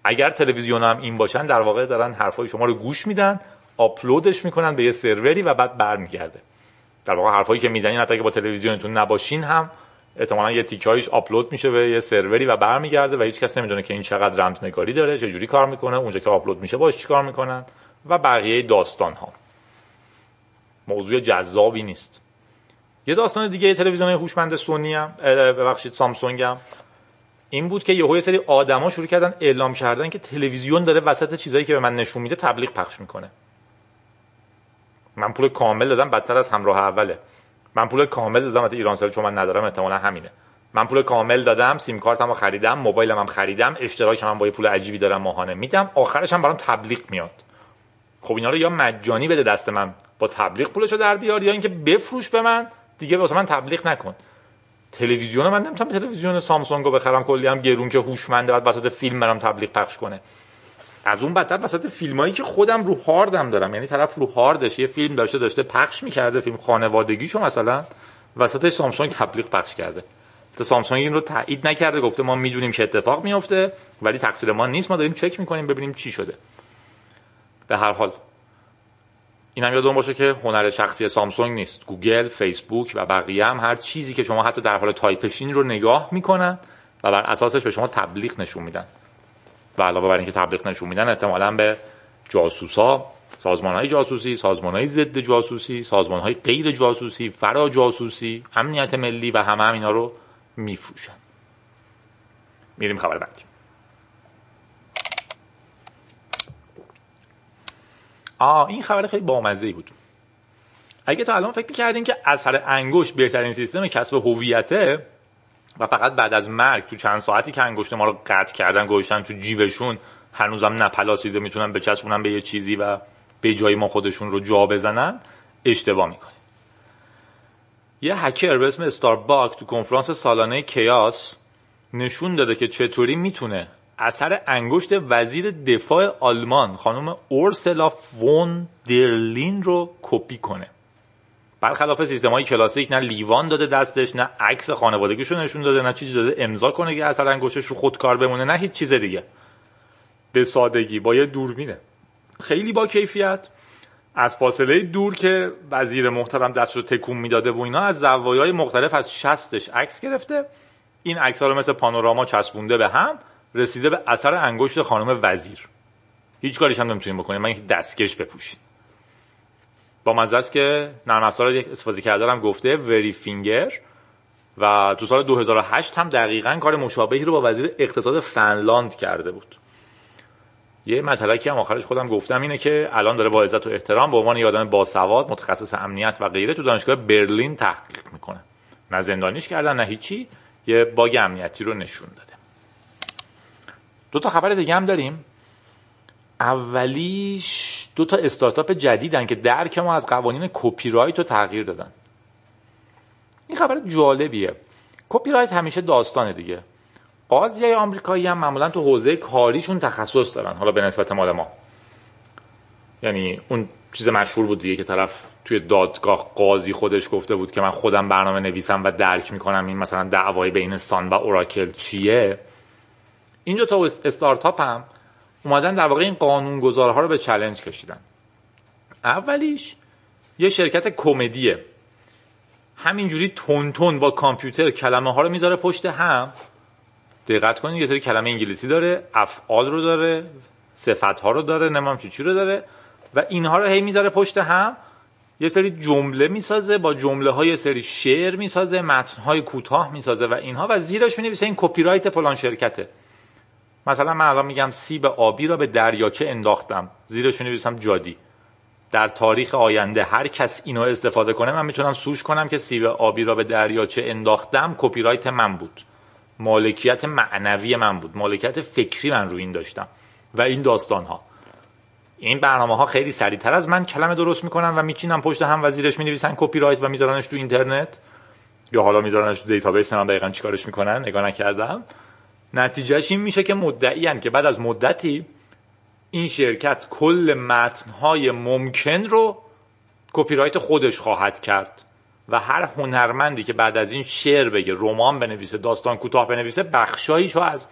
اگر تلویزیون هم این باشن در واقع دارن حرفای شما رو گوش میدن آپلودش می‌کنن به یه سروری و بعد برمیگرده. در واقع حرفایی که می‌زنین حتی که با تلویزیونتون نباشین هم احتمالا یه تیکایش آپلود میشه به یه سروری و برمیگرده و هیچ کس نمی‌دونه که این چقدر رمزنگاری داره چه جوری کار می‌کنه اونجا که آپلود میشه باش چیکار می‌کنن و بقیه داستان ها موضوع جذابی نیست. یه داستان دیگه تلویزیون هوشمند سونی هم ببخشید سامسونگ هم. این بود که یهو یه سری آدما شروع کردن اعلام کردن که تلویزیون داره وسط چیزایی که به من نشون میده تبلیغ پخش می‌کنه. من پول کامل دادم بدتر از همراه اوله. من پول کامل دادم ایران ایرانسل چون من ندارم احتمالا همینه. من پول کامل دادم سیم کارتم رو خریدم موبایلم هم خریدم اشتراک من با یه پول عجیبی دارم ماهانه میدم. آخرش هم برام تبلیغ میاد. خب اینا رو یا مجانی بده دست من. با تبلیغ پولشو در بیار یا اینکه بفروش به من دیگه واسه من تبلیغ نکن. تلویزیون من نمی‌تونم تلویزیون سامسونگ رو بخرم کلی هم گرون که هوشمنده بعد وسط فیلم برام تبلیغ پخش کنه. از اون بدتر وسط فیلمایی که خودم رو هاردم دارم. یعنی طرف رو هاردش یه فیلم داشته داشته پخش می‌کرده فیلم خانوادگیشو مثلا وسطش سامسونگ تبلیغ پخش کرده. تا سامسونگ این رو تایید نکرده گفته ما می‌دونیم که اتفاق میفته ولی تقصیر ما نیست. ما داریم چک می‌کنیم ببینیم چی شده. به هر حال این هم یادمون باشه که هنر شخصی سامسونگ نیست. گوگل فیسبوک و بقیه هم هر چیزی که شما حتی در حال تایپشین رو نگاه می‌کنن و بر اساسش به شما تبلیغ نشون میدن. و علاوه بر اینکه تبلیغ نشون میدن احتمالا به جاسوسا سازمان های جاسوسی سازمان های ضد جاسوسی سازمان های غیر جاسوسی فرا جاسوسی امنیت ملی و همه هم اینا رو میفروشن. میریم خبر بعدی. آ این خبر خیلی بامزه بود. اگه تا الان فکر می‌کردین که اثر انگشت بهترین سیستم کسب هویته و فقط بعد از مرگ تو چند ساعتی که انگشت ما رو قطع کردن گوشتن تو جیبشون هنوزم نپلاسیده می‌تونن بچسبونن به یه چیزی و به جای ما خودشون رو جا بزنن اشتباه می‌کنه یه هکر به اسم استارباک تو کنفرانس سالانه کیاس نشون داده که چطوری می‌تونه اثر انگشت وزیر دفاع آلمان خانم اورسلا فون درلین رو کپی کنه. برخلاف سیستم های کلاسیک نه لیوان داده دستش نه عکس خانوادگیش رو نشون داده نه چیزی داده امضا کنه که اثر انگشتش رو خودکار بمونه نه هیچ چیز دیگه. به سادگی با یه دوربینه. خیلی با کیفیت. از فاصله دور که وزیر محترم دست رو تکون می‌داده و اینا از زوایای مختلف از شستش عکس گرفته. این عکس ها رو مثل پانوراما چسبونده به هم. رسیده به اثر انگشت خانم وزیر. هیچ کاریش هم نمی‌تونین بکنین. من یک دستکش بپوشین. با مزه که نرم افزار یک استفاده کرده هم گفته وری فینگر و تو سال 2008 هم دقیقا کار مشابهی رو با وزیر اقتصاد فنلاند کرده بود. یه مطلقی هم آخرش خودم گفتم اینه که الان داره با عزت و احترام به عنوان یه آدم باسواد متخصص امنیت و غیره تو دانشگاه برلین تحقیق می‌کنه. نه زندانیش کردن نه هیچی. یه باگ امنیتی رو نشون داده. دو تا خبر دیگه هم داریم. اولیش دو تا استارتاپ جدیدن که درک ما از قوانین کپی رایت رو تغییر دادن. این خبر جالبیه. کپی رایت همیشه داستانه دیگه. قاضی آمریکایی هم معمولا تو حوزه کاریشون تخصص دارن. حالا به نسبت مال ما. یعنی اون چیز مشهور بود دیگه که طرف توی دادگاه قاضی خودش گفته بود که من خودم برنامه نویسم و درک می‌کنم این مثلا دعوای بین سان و اوراکل چیه. این دو تا استارتاپ هم اومدن در واقع این قانونگذارها رو به challenge کشیدن. اولیش یه شرکت کمدیه. همینجوری تند تند با کامپیوتر کلمه ها رو می‌ذاره پشت هم. دقت کنید یه سری کلمه انگلیسی داره افعال رو داره صفت ها رو داره نمی‌دونم چی چی رو داره و اینها رو هی می‌ذاره پشت هم. یه سری جمله می‌سازه با جمله های سری شعر می‌سازه متن های کوتاه می‌سازه و اینها و زیرش می‌نویسه این کپی رایت فلان شرکته. مثلا من الان میگم سیب آبی را به دریاچه انداختم زیرش می‌نویسم جادی. در تاریخ آینده هر کس اینو استفاده کنه من می‌تونم sue ش کنم که سیب آبی را به دریاچه انداختم کپی رایت من بود. مالکیت معنوی من بود مالکیت فکری من رو این داشتم و این داستان ها این برنامه ها خیلی سریعتر از من کلمه درست می‌کنن و میچینن پشت هم و زیرش می‌نویسن کپی رایت و میذارنش تو اینترنت. یا حالا میذارنش تو database من دقیقا چیکارش می‌کنن نگاه نکردم. نتیجهش این میشه که مدعیه که بعد از مدتی این شرکت کل متنهای ممکن رو کپی رایت خودش خواهد کرد و هر هنرمندی که بعد از این شعر بگه رمان بنویسه داستان کوتاه بنویسه بخشاییشو از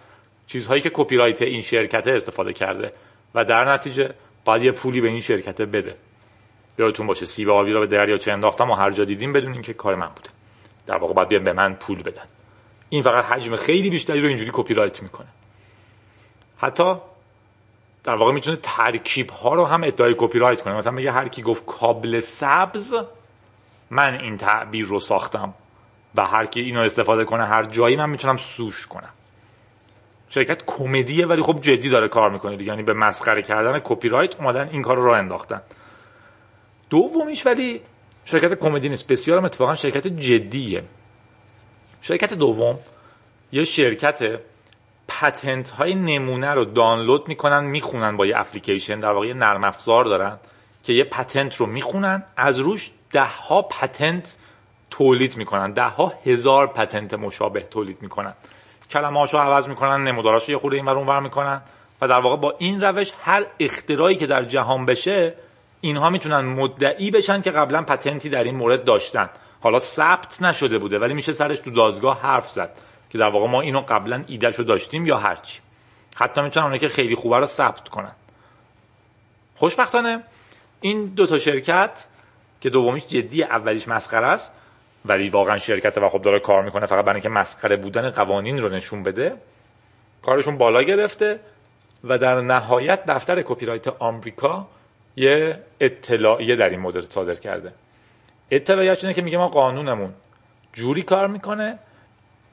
چیزهایی که کپی رایت این شرکت استفاده کرده و در نتیجه باید یه پولی به این شرکت بده. یادتون باشه سیب آبی را به دریاچه انداختم و هر جا دیدیم بدونین که کار من بوده. در واقع باید به من پول بدن. این فقط حجم خیلی بیشتری رو اینجوری کپی رایت می‌کنه. حتی در واقع می‌تونه ترکیب ها رو هم ادعای کپی رایت کنه. مثلا میگه هر کی گفت کابل سبز من این تعبیر رو ساختم و هر کی اینو استفاده کنه هر جایی من می‌تونم sue ش کنم. شرکت کمدیه ولی خب جدی داره کار می‌کنه دیگه. یعنی به مسخره کردن کپی رایت اومدن این کار رو راه انداختن. دومیش ولی شرکت کمدی نیست. بسیار اتفاقا شرکت جدیه. شرکت دوم یه شرکت پتنت های نمونه رو دانلود می‌کنن می‌خونن با یه اپلیکیشن. در واقع یه نرم افزار دارن که یه پتنت رو می‌خونن. از روش ده ها پتنت تولید می‌کنن. ده ها هزار پتنت مشابه تولید می‌کنن. کلمه هاشو عوض می‌کنن نموداراشو یه خورده این ور اونور می‌کنن و در واقع با این روش هر اختراعی که در جهان بشه اینها می‌تونن مدعی بشن که قبلا پتنتی در این مورد داشتن. حالا ثبت نشده بوده ولی میشه سرش تو دادگاه حرف زد که در واقع ما اینو قبلا ایدهشو داشتیم یا هرچی. حتی می‌تونن اونایی که خیلی خوبه رو ثبت کنن. خوشبختانه این دو تا شرکت که دومیش جدی اولیش مسخره است ولی واقعا شرکت و خب داره کار می‌کنه فقط برای اینکه مسخره بودن قوانین رو نشون بده کارشون بالا گرفته و در نهایت دفتر کپی رایت آمریکا یه اطلاعیه در این مورد صادر کرده. اطلاعیه‌اش اینه که میگه ما قانونمون جوری کار می‌کنه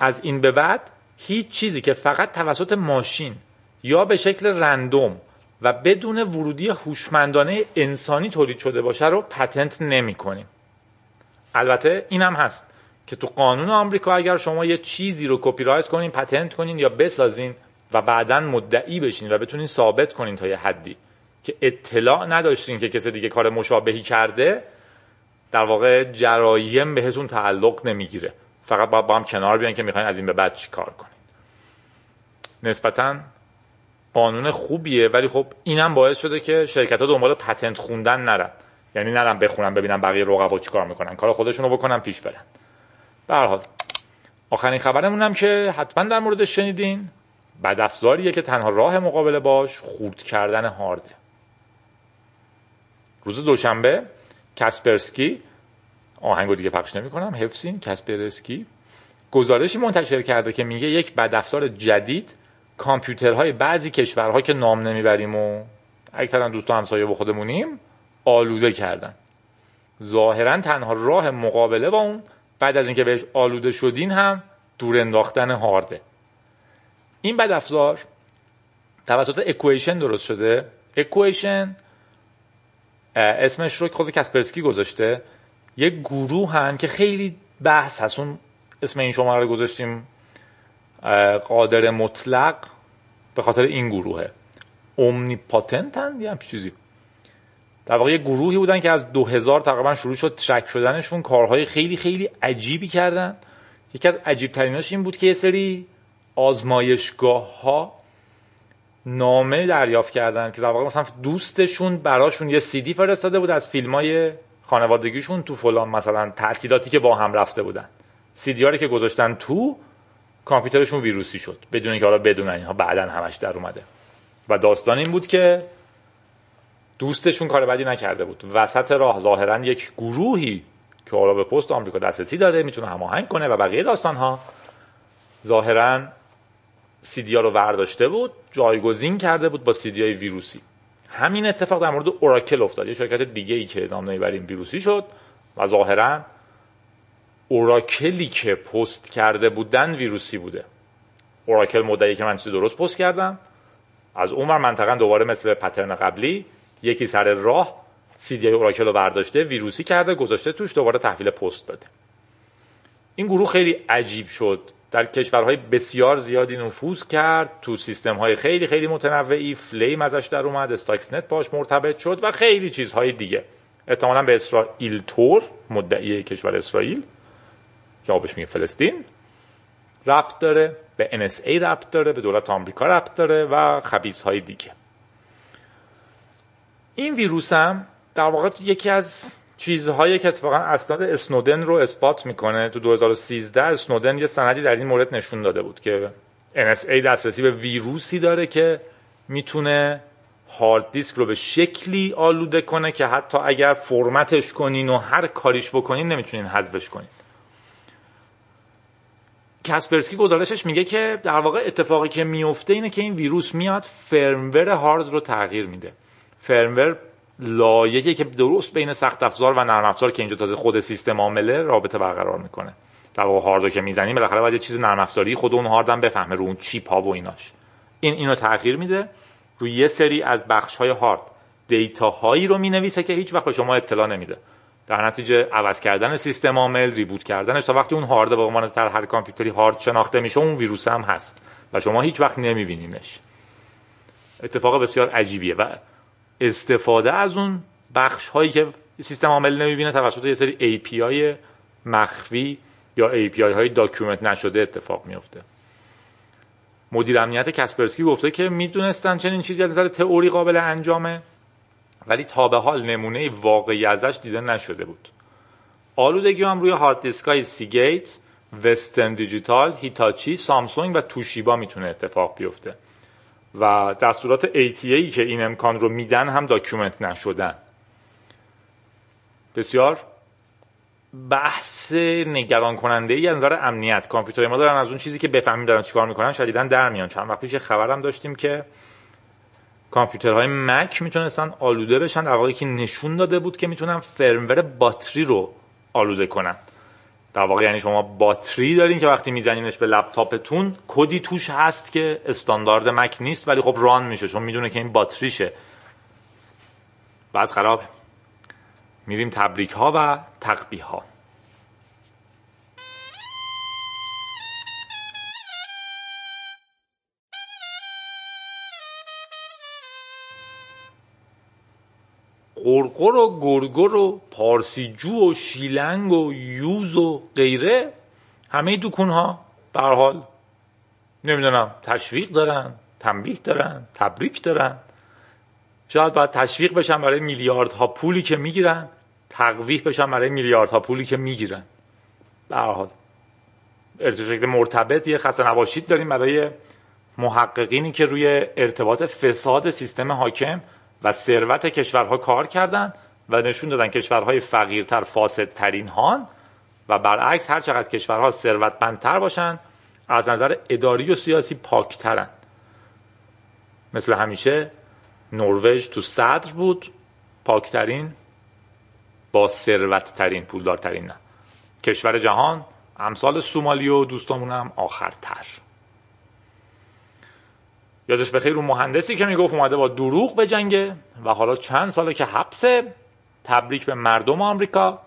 از این به بعد هیچ چیزی که فقط توسط ماشین یا به شکل رندوم و بدون ورودی هوشمندانه انسانی تولید شده باشه رو پتنت نمی کنیم. البته این هم هست که تو قانون آمریکا اگر شما یه چیزی رو کپی رایت کنین پتنت کنین یا بسازین و بعدا مدعی بشین و بتونین ثابت کنین تا یه حدی که اطلاع نداشتین که کسی دیگه کار مشابهی کرده در واقع جرایم بهتون تعلق نمی‌گیره. فقط باید با هم کنار بیان که می‌خواین از این به بعد چی کار کنین. نسبتا قانون خوبیه ولی خب اینم باعث شده که شرکت ها دنبال پتنت خوندن نرن. یعنی نرن بخونن ببینن بقیه رقبا چیکار می‌کنن. کار خودشون رو بکنن پیش برن. به هر حال آخرین خبرمون هم که حتما در موردش شنیدین. بد افزاریه که تنها راه مقابله باش خورد کردن هارده. روز دوشنبه کاسپرسکی آهنگو دیگه پخش نمی‌کنم حفظین کاسپرسکی. گزارشی منتشر کرده که میگه یک بد افزار جدید کامپیوترهای بعضی کشورها که نام نمی‌بریم و اکثرا دوست و همسایه و خودمونیم آلوده کردن. ظاهرا تنها راه مقابله با اون بعد از اینکه بهش آلوده شدین هم دور انداختن هارده. این بد افزار توسط Equation درست شده. Equation اسمش رو خود کسپرسکی گذاشته یک گروهن که خیلی بحث هست. اون اسم این شما رو گذاشتیم قادر مطلق به خاطر این گروهه. اومنیپاتنت هن یه چیزی. در واقع یه گروهی بودن که از 2000 تقریبا شروع شد ترک شدنشون. کارهای خیلی خیلی عجیبی کردن. یکی از عجیب تریناش این بود که یه سری آزمایشگاه ها نامه دریافت کردن که در واقع مثلا دوستشون براشون یه سیدی فرستاده بود از فیلم های خانوادگیشون تو فلان مثلا تعطیلاتی که با هم رفته بودن. سیدی که گذاشتن تو کامپیوترشون ویروسی شد بدون اینکه حالا بدونن اینها بعدا همش در اومده. و داستان این بود که دوستشون کار بدی نکرده بود. وسط راه ظاهرا یک گروهی که حالا به پست آمریکا دسترسی داره می‌تونه هماهنگ کنه و بقیه داستان ها ظاهرا سیدی ها رو ورداشته بود جایگزین کرده بود با سیدی های ویروسی. همین اتفاق در مورد اوراکل افتاد. یه شرکت دیگه ای که نام نمی‌بریم ویروسی شد و ظاهرا اوراکلی که پست کرده بودن ویروسی بوده. اوراکل مدعی که من چیزی درست پست کردم. از اون منطقه دوباره مثل پترن قبلی یکی سر راه سیدی اوراکل رو برداشته ویروسی کرده گذاشته توش دوباره تحویل پست داده. این گروه خیلی عجیب شد. در کشورهای بسیار زیادی نفوذ کرد تو سیستم های خیلی خیلی متنوعی فلیم ازش در اومد استاکسنت باش مرتبط شد و خیلی چیزهای دیگه. احتمالا به اسرائیل تور مدعی کشور اسرائیل که آبش میگه فلسطین ربط داره به NSA ربط داره به دولت آمریکا ربط داره و خبیز های دیگه. این ویروس هم در واقع یکی از چیزهایی که اتفاقا اسناد اسنودن رو اثبات می‌کنه. تو 2013 اسنودن یه سندی در این مورد نشون داده بود که NSA دسترسی به ویروسی داره که می‌تونه هارد دیسک رو به شکلی آلوده کنه که حتی اگر فرمتش کنین و هر کاریش بکنین نمی‌تونین حذفش کنین. کسپرسکی گزارشش میگه که در واقع اتفاقی که میفته اینه که این ویروس میاد فرمور هارد رو تغییر میده. فرمور لایحه‌ای که درست بین سخت افزار و نرم افزار که اینجا تازه خود سیستم عامله رابطه برقرار می‌کنه. در واقع هاردو که می‌زنیم بالاخره باید یه چیز نرم افزاری خود اون هاردم بفهمه رو اون چیپ ها و ایناش. این اینو تغییر میده روی یه سری از بخش های هارد. دیتا هایی رو می‌نویسه که هیچ وقت به شما اطلاع نمیده. در نتیجه عوض کردن سیستم عامل reboot کردنش تا وقتی اون هارد به عنوان در هر کامپیوتری هارد شناخته میشه اون ویروس هم هست. و شما هیچ وقت نمیبینینش. اتفاق بسیار عجیبیه. و استفاده از اون بخش هایی که سیستم عامل نمی‌بینه توسط یه سری API مخفی یا API های document نشده اتفاق میفته مدیر امنیت کسپرسکی گفته که می‌دونستن چنین چیزی از نظر تئوری قابل انجامه ولی تا به حال نمونه واقعی ازش دیده نشده بود. آلودگی هم روی هارد دیسک های سیگیت وسترن دیجیتال هیتاچی سامسونگ و توشیبا می‌تونه اتفاق بیفته. و دستورات ATA که این امکان رو میدن هم document نشدن. بسیار بحث نگران کننده ای نظر امنیت. کامپیوتر ما دارن از اون چیزی که بفهمیم دارن چیکار می‌کنن شدیدن در میان. چند وقت پیش خبرم داشتیم که کامپیوترهای مک می‌تونستن آلوده بشن در واقع که نشون داده بود که می‌تونن فرمور باتری رو آلوده کنن. در واقع یعنی شما باتری دارین که وقتی میزنینش به لپتاپتون کدی توش هست که استاندارد مک نیست ولی خب ران میشه چون می‌دونه که این باتریشه. بعض خرابه. میریم تبریک ها و تقبیه ها قرقر و گرگر و پارسیجو و شیلنگ و یوز و غیره همه دکون ها به حال نمی‌دونم تشویق دارن تنبیه دارن تبریک دارن. شاید باید تشویق بشن برای میلیاردها پولی که می‌گیرن تقویح بشن برای میلیاردها پولی که می‌گیرن. به حال. ارتباط مرتبط یه خسته نباشید داریم برای محققینی که روی ارتباط فساد سیستم حاکم و ثروت کشورها کار کردند و نشون دادن کشورهای فقیرتر فاسدترین هان و برعکس هر چقدر کشورها ثروتمندتر باشن از نظر اداری و سیاسی پاکترن. مثل همیشه نروژ تو صدر بود پاکترین با ثروتترین پولدارترین نه کشور جهان امثال سومالی و دوستامونم آخرتر. یادش بخیر اون مهندسی که می‌گفت اومده با دروغ به جنگه و حالا چند ساله که حبسه تبریک به مردم آمریکا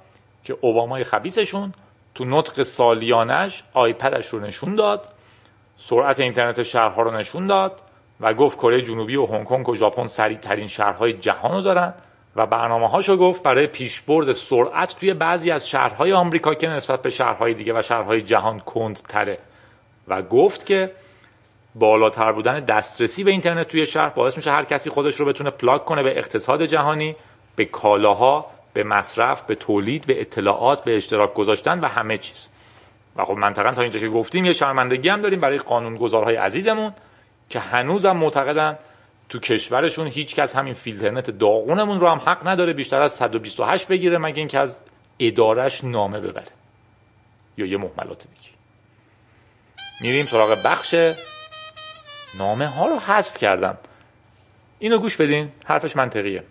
که اوبامای خبیسشون تو نطق سالیانش آیپدش رو نشون داد سرعت اینترنت شهرها رو نشون داد و گفت کره جنوبی و هنگ کنگ و ژاپن سریع ترین شهرهای جهان رو دارن و برنامه هاشو گفت برای پیشبرد سرعت توی بعضی از شهرهای آمریکا که نسبت به شهرهای دیگه و شهرهای جهان کندتره. و گفت که بالاتر بودن دسترسی به اینترنت توی شهر باعث میشه هر کسی خودش رو بتونه پلاک کنه به اقتصاد جهانی به کالاها به مصرف به تولید به اطلاعات به اشتراک گذاشتن و همه چیز. و خب منطقا تا اینجا که گفتیم یه شرمندگی هم داریم برای قانونگذارهای عزیزمون که هنوزم معتقدن تو کشورشون هیچ کس همین فیلترنت داغونمون رو هم حق نداره بیشتر از 128 بگیره مگه اینکه از ادارش نامه ببره یا یه محملات دیگه. میریم سراغ بخش نامه ها رو حذف کردم. اینو گوش بدین حرفش منطقیه.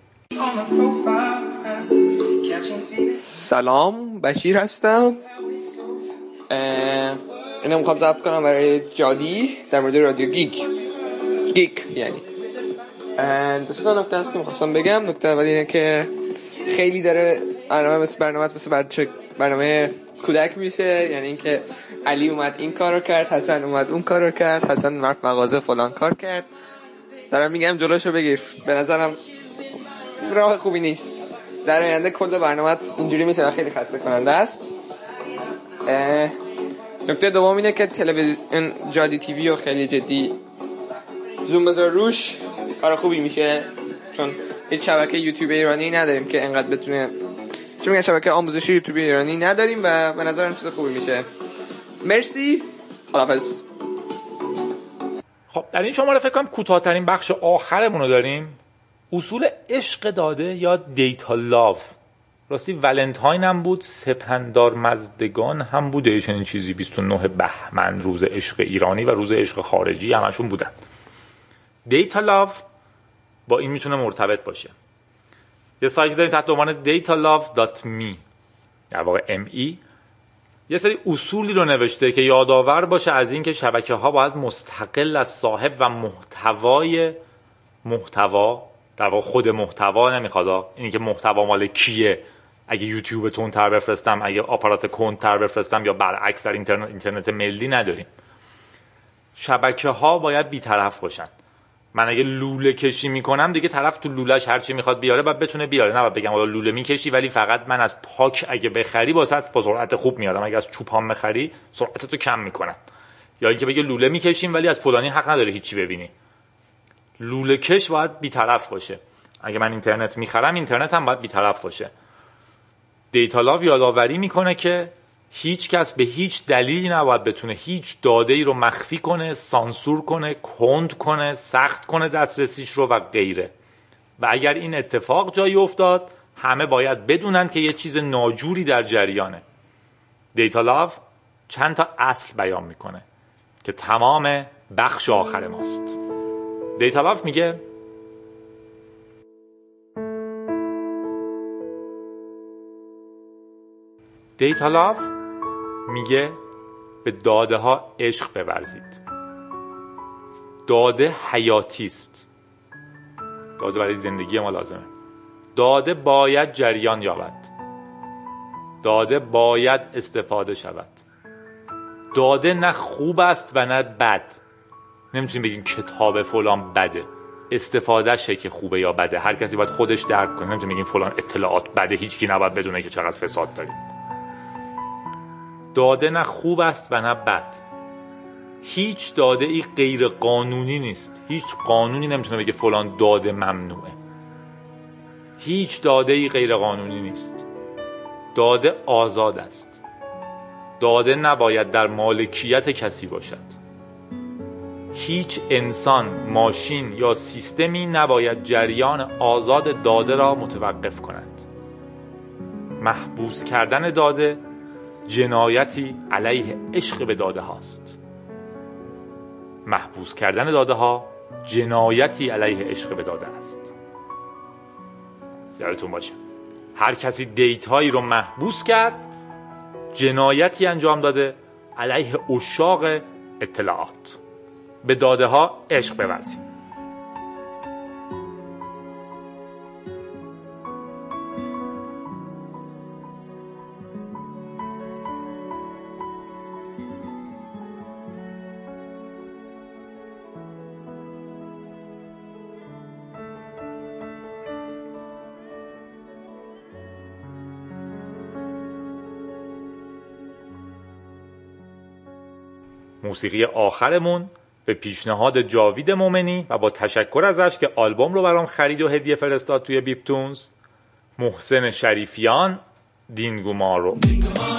سلام بشیر هستم. اینو می‌خوام ضبط کنم برای جادی در مورد رادیو گیک گیک یعنی. دو تا نکته هست که می‌خواستم بگم. نکته اول اینه که خیلی داره برنامه مثل برنامه مثل برنامه کودک میشه یعنی اینکه علی اومد این کارو کرد حسن اومد اون کارو کرد حسن مرد مغازه فلان کار کرد. دارم میگم جلوشو بگیر. به نظرم راه خوبی نیست. در آینده کل برنامه اینجوری میشه خیلی خسته کننده است نکته دوم اینه که تلویزیون جادی تیوی و خیلی جدی زوم بذار روش. کار خوبی میشه چون هیچ شبکه یوتیوب ایرانی نداریم که انقدر بتونه چون میگن شبکه آموزشی یوتیوب ایرانی نداریم و به نظرم چیز خوبی میشه. مرسی. خدافظ خب در این شماره فکر کنم کوتاهترین بخش آخرمون رو داریم. اصول عشق داده یا دیتا لاو؟ راستی ولنتاین هم بود سپندار مزدگان هم بوده چنین چیزی. 29 بهمن روز عشق ایرانی و روز عشق خارجی همشون بودن. دیتا لاو با این می‌تونه مرتبط باشه. یه سایت داریم تحت عنوان datalove.me در واقع ME یه سری اصولی رو نوشته که یادآور باشه از اینکه شبکه ها باید مستقل از صاحب و محتوای محتوا در واقع خود محتوا نمی‌خواد اینی که محتوا مال کیه؟ اگه یوتیوب تون تر بفرستم اگه آپارات کند تر بفرستم یا برعکس در اینترنت, اینترنت ملی نداریم. شبکه ها باید بیطرف باشن. من اگه لوله کشی می‌کنم دیگه طرف تو لولهش هرچی می‌خواد بیاره باید بتونه بیاره. نه بگم حالا لوله می‌کشی ولی فقط من از پاک اگه بخری با با سرعت خوب میارم اگه از چوپان بخری سرعت تو کم می‌کنم. یا اینکه بگه لوله می‌کشیم ولی از فلانی حق نداره هیچی ببینی. لوله کش باید بیطرف باشه. اگه من اینترنت می‌خرم اینترنت هم باید بیطرف باشه. دیتا یادآوری می‌کنه که هیچ کس به هیچ دلیلی نباید بتونه هیچ داده ای رو مخفی کنه سانسور کنه کند کنه سخت کنه دسترسیش رو و غیره. و اگر این اتفاق جایی افتاد همه باید بدونن که یه چیز ناجوری در جریانه. دیتا لاو چند تا اصل بیان می‌کنه که تمام بخش آخر ماست. دیتا لاو میگه دیتا لاو میگه به داده ها عشق بورزید. داده حیاتی است. داده برای زندگی ما لازمه. داده باید جریان یابد. داده باید استفاده شود. داده نه خوب است و نه بد. نمی‌تونیم بگیم کتاب فلان بده. استفادهشه که خوبه یا بده. هر کسی باید خودش درک کنه. نمی‌تونیم بگیم فلان اطلاعات بده. هیچکی نباید بدونه که چقدر فساد داریم. داده نه خوب است و نه بد. هیچ داده ای غیر قانونی نیست. هیچ قانونی نمی‌تونه بگه فلان داده ممنوعه. هیچ داده ای غیر قانونی نیست. داده آزاد است. داده نباید در مالکیت کسی باشد. هیچ انسان، ماشین یا سیستمی نباید جریان آزاد داده را متوقف کند. محبوس کردن داده جنایتی علیه عشق به داده هاست. محبوس کردن داده ها جنایتی علیه عشق به داده است. یادتون باشه هر کسی دیت هایی رو محبوس کرد جنایتی انجام داده علیه اشاق اطلاعات. به داده ها عشق بورزید موسیقی آخرمون به پیشنهاد جاوید مومنی و با تشکر ازش که آلبوم رو برام خرید و هدیه فرستاد توی بیپتونز محسن شریفیان دینگومارو شمیدی